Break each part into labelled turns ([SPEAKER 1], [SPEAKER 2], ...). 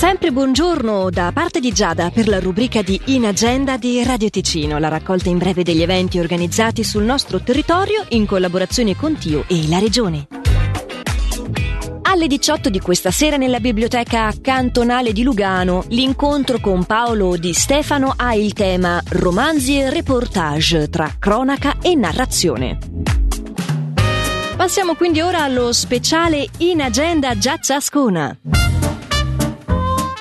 [SPEAKER 1] Sempre buongiorno da parte di Giada per la rubrica di In Agenda di Radio Ticino, la raccolta in breve degli eventi organizzati sul nostro territorio in collaborazione con Tio e la Regione. Alle 18 di questa sera nella biblioteca cantonale di Lugano, l'incontro con Paolo Di Stefano ha il tema Romanzi e reportage tra cronaca e narrazione. Passiamo quindi ora allo speciale In Agenda Giacciascona.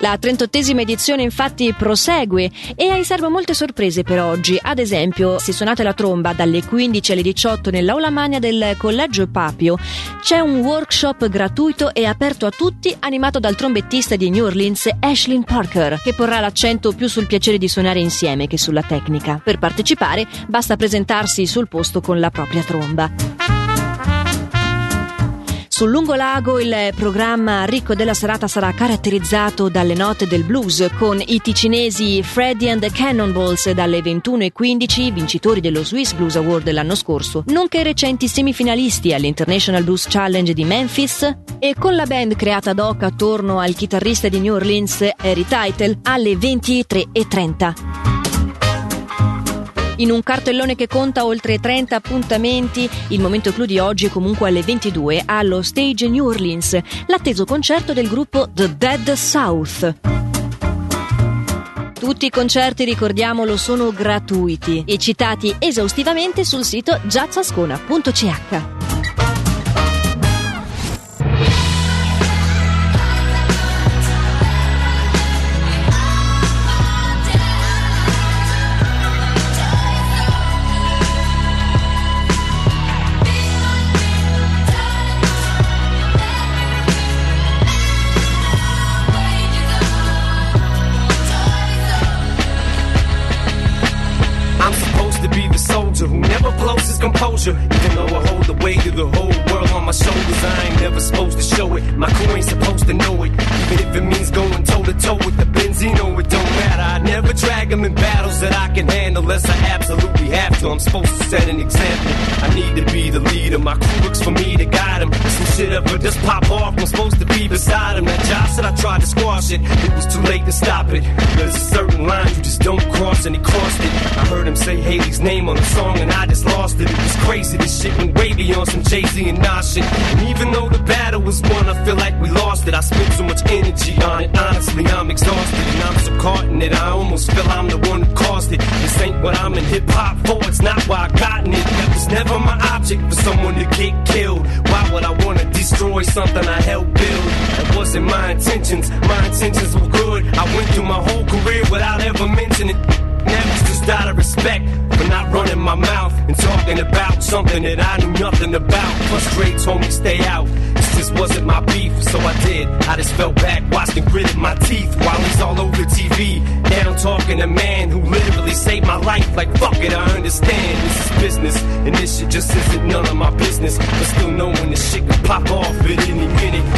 [SPEAKER 1] La 38esima edizione infatti prosegue e ha in molte sorprese per oggi. Ad esempio, se suonate la tromba dalle 15 alle 18 nell'aula magna del Collegio Papio, c'è un workshop gratuito e aperto a tutti animato dal trombettista di New Orleans Ashlyn Parker, che porrà l'accento più sul piacere di suonare insieme che sulla tecnica. Per partecipare basta presentarsi sul posto con la propria tromba. Sul lungolago il programma ricco della serata sarà caratterizzato dalle note del blues con i ticinesi Freddy and the Cannonballs dalle 21.15, vincitori dello Swiss Blues Award dell'anno scorso, nonché recenti semifinalisti all'International Blues Challenge di Memphis e con la band creata ad hoc attorno al chitarrista di New Orleans Harry Title alle 23.30. In un cartellone che conta oltre 30 appuntamenti, il momento clou di oggi è comunque alle 22 allo Stage New Orleans, l'atteso concerto del gruppo The Dead South. Tutti i concerti, ricordiamolo, sono gratuiti e citati esaustivamente sul sito jazzascona.ch.
[SPEAKER 2] composure. Even though I hold the weight of the whole world on my shoulders, I ain't never supposed to show it. My crew ain't supposed to know it. Even if it means going toe to toe with the Benzino, it don't matter. I never drag them in battles that I can handle unless I absolutely have to. I'm supposed to set an example. I need to be the leader. My crew looks for me to guide them. Some shit up, ever just pop off. I'm supposed to be beside him. That job said I tried to squash it. It was too late to stop it. There's a certain line you just don't cross, and he crossed it. I heard him say Hailie's name on the song, and I just lost it. It was crazy. This shit went way beyond some Jay Z and Nas shit. And even though the battle was won, I feel like we lost it. I spent so much energy on it. Honestly, I'm exhausted, and I'm so caught in it. I almost feel I'm the one who caused it. This ain't what I'm in hip hop for. It's not why I gotten it. That was never my object for someone to get killed. Why would I wanna destroy something I helped build? Wasn't my intentions. My intentions were good. I went through my whole career without ever mentioning. It. Never just out of respect for not running my mouth and talking about something that I knew nothing about. Frustrate told me stay out. This just wasn't my beef, so I did. I just fell back, watched and gritted my teeth while he's all over TV. Now I'm talking a man who literally saved my life. Like fuck it, I understand this is business, and this shit just isn't none of my business. But still knowing this shit can pop off at any minute.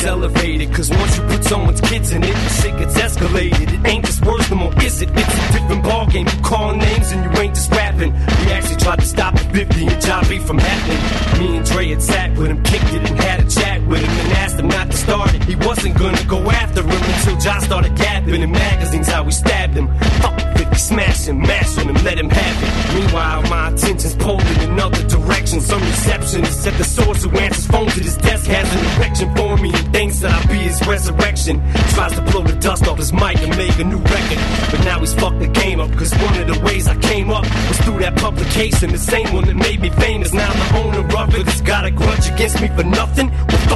[SPEAKER 2] It's elevated, cause once you put someone's kids in it, shit gets escalated. It ain't just words no more, is it? It's a different ballgame. You call names and you ain't just rapping. We actually tried to stop the 50 and Jobby from happening. Me and Dre had sat with him, kicked it, and had a chat with him, and asked him not to start it. He wasn't gonna go after him until Josh started gapping in magazines how we stabbed him. Fuck 50, smash him, mash him, let him have it. Meanwhile, my attention's pulled in another direction. Some receptionist at the source who answers phones at his desk has an erection for me and thinks that I'll be his resurrection. Tries to blow the dust off his mic and make a new record. But now he's fucked the game up, cause one of the ways I came up was through that publication. The same one that made me famous. Now the owner of it has got a grudge against me for nothing. Well,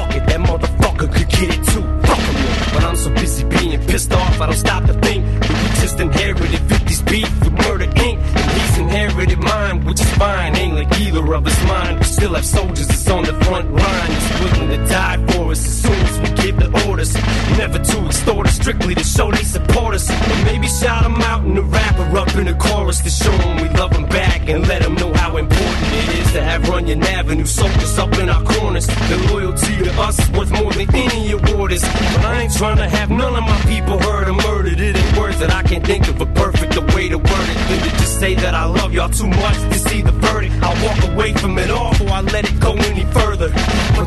[SPEAKER 2] us, strictly to show they support us. Or maybe shout them out in the rapper up in the chorus to show them we love them back and let them know how important it is to have Runyon Avenue soldiers up in our corners. The loyalty to us is worth more than any award is. But I ain't trying to have none of my people hurt or murdered. It ain't words that I can think of a perfect way to word it than to just say that I love y'all too much to see the verdict. I'll walk away from it all before I let it go. But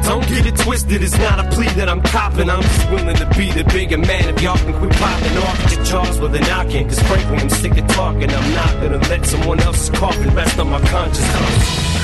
[SPEAKER 2] don't get it twisted, it's not a plea that I'm copping. I'm just willing to be the bigger man if y'all can quit popping off your charge with a knocking. Cause frankly, I'm sick of talking. I'm not gonna let someone else's coffin rest on my conscience.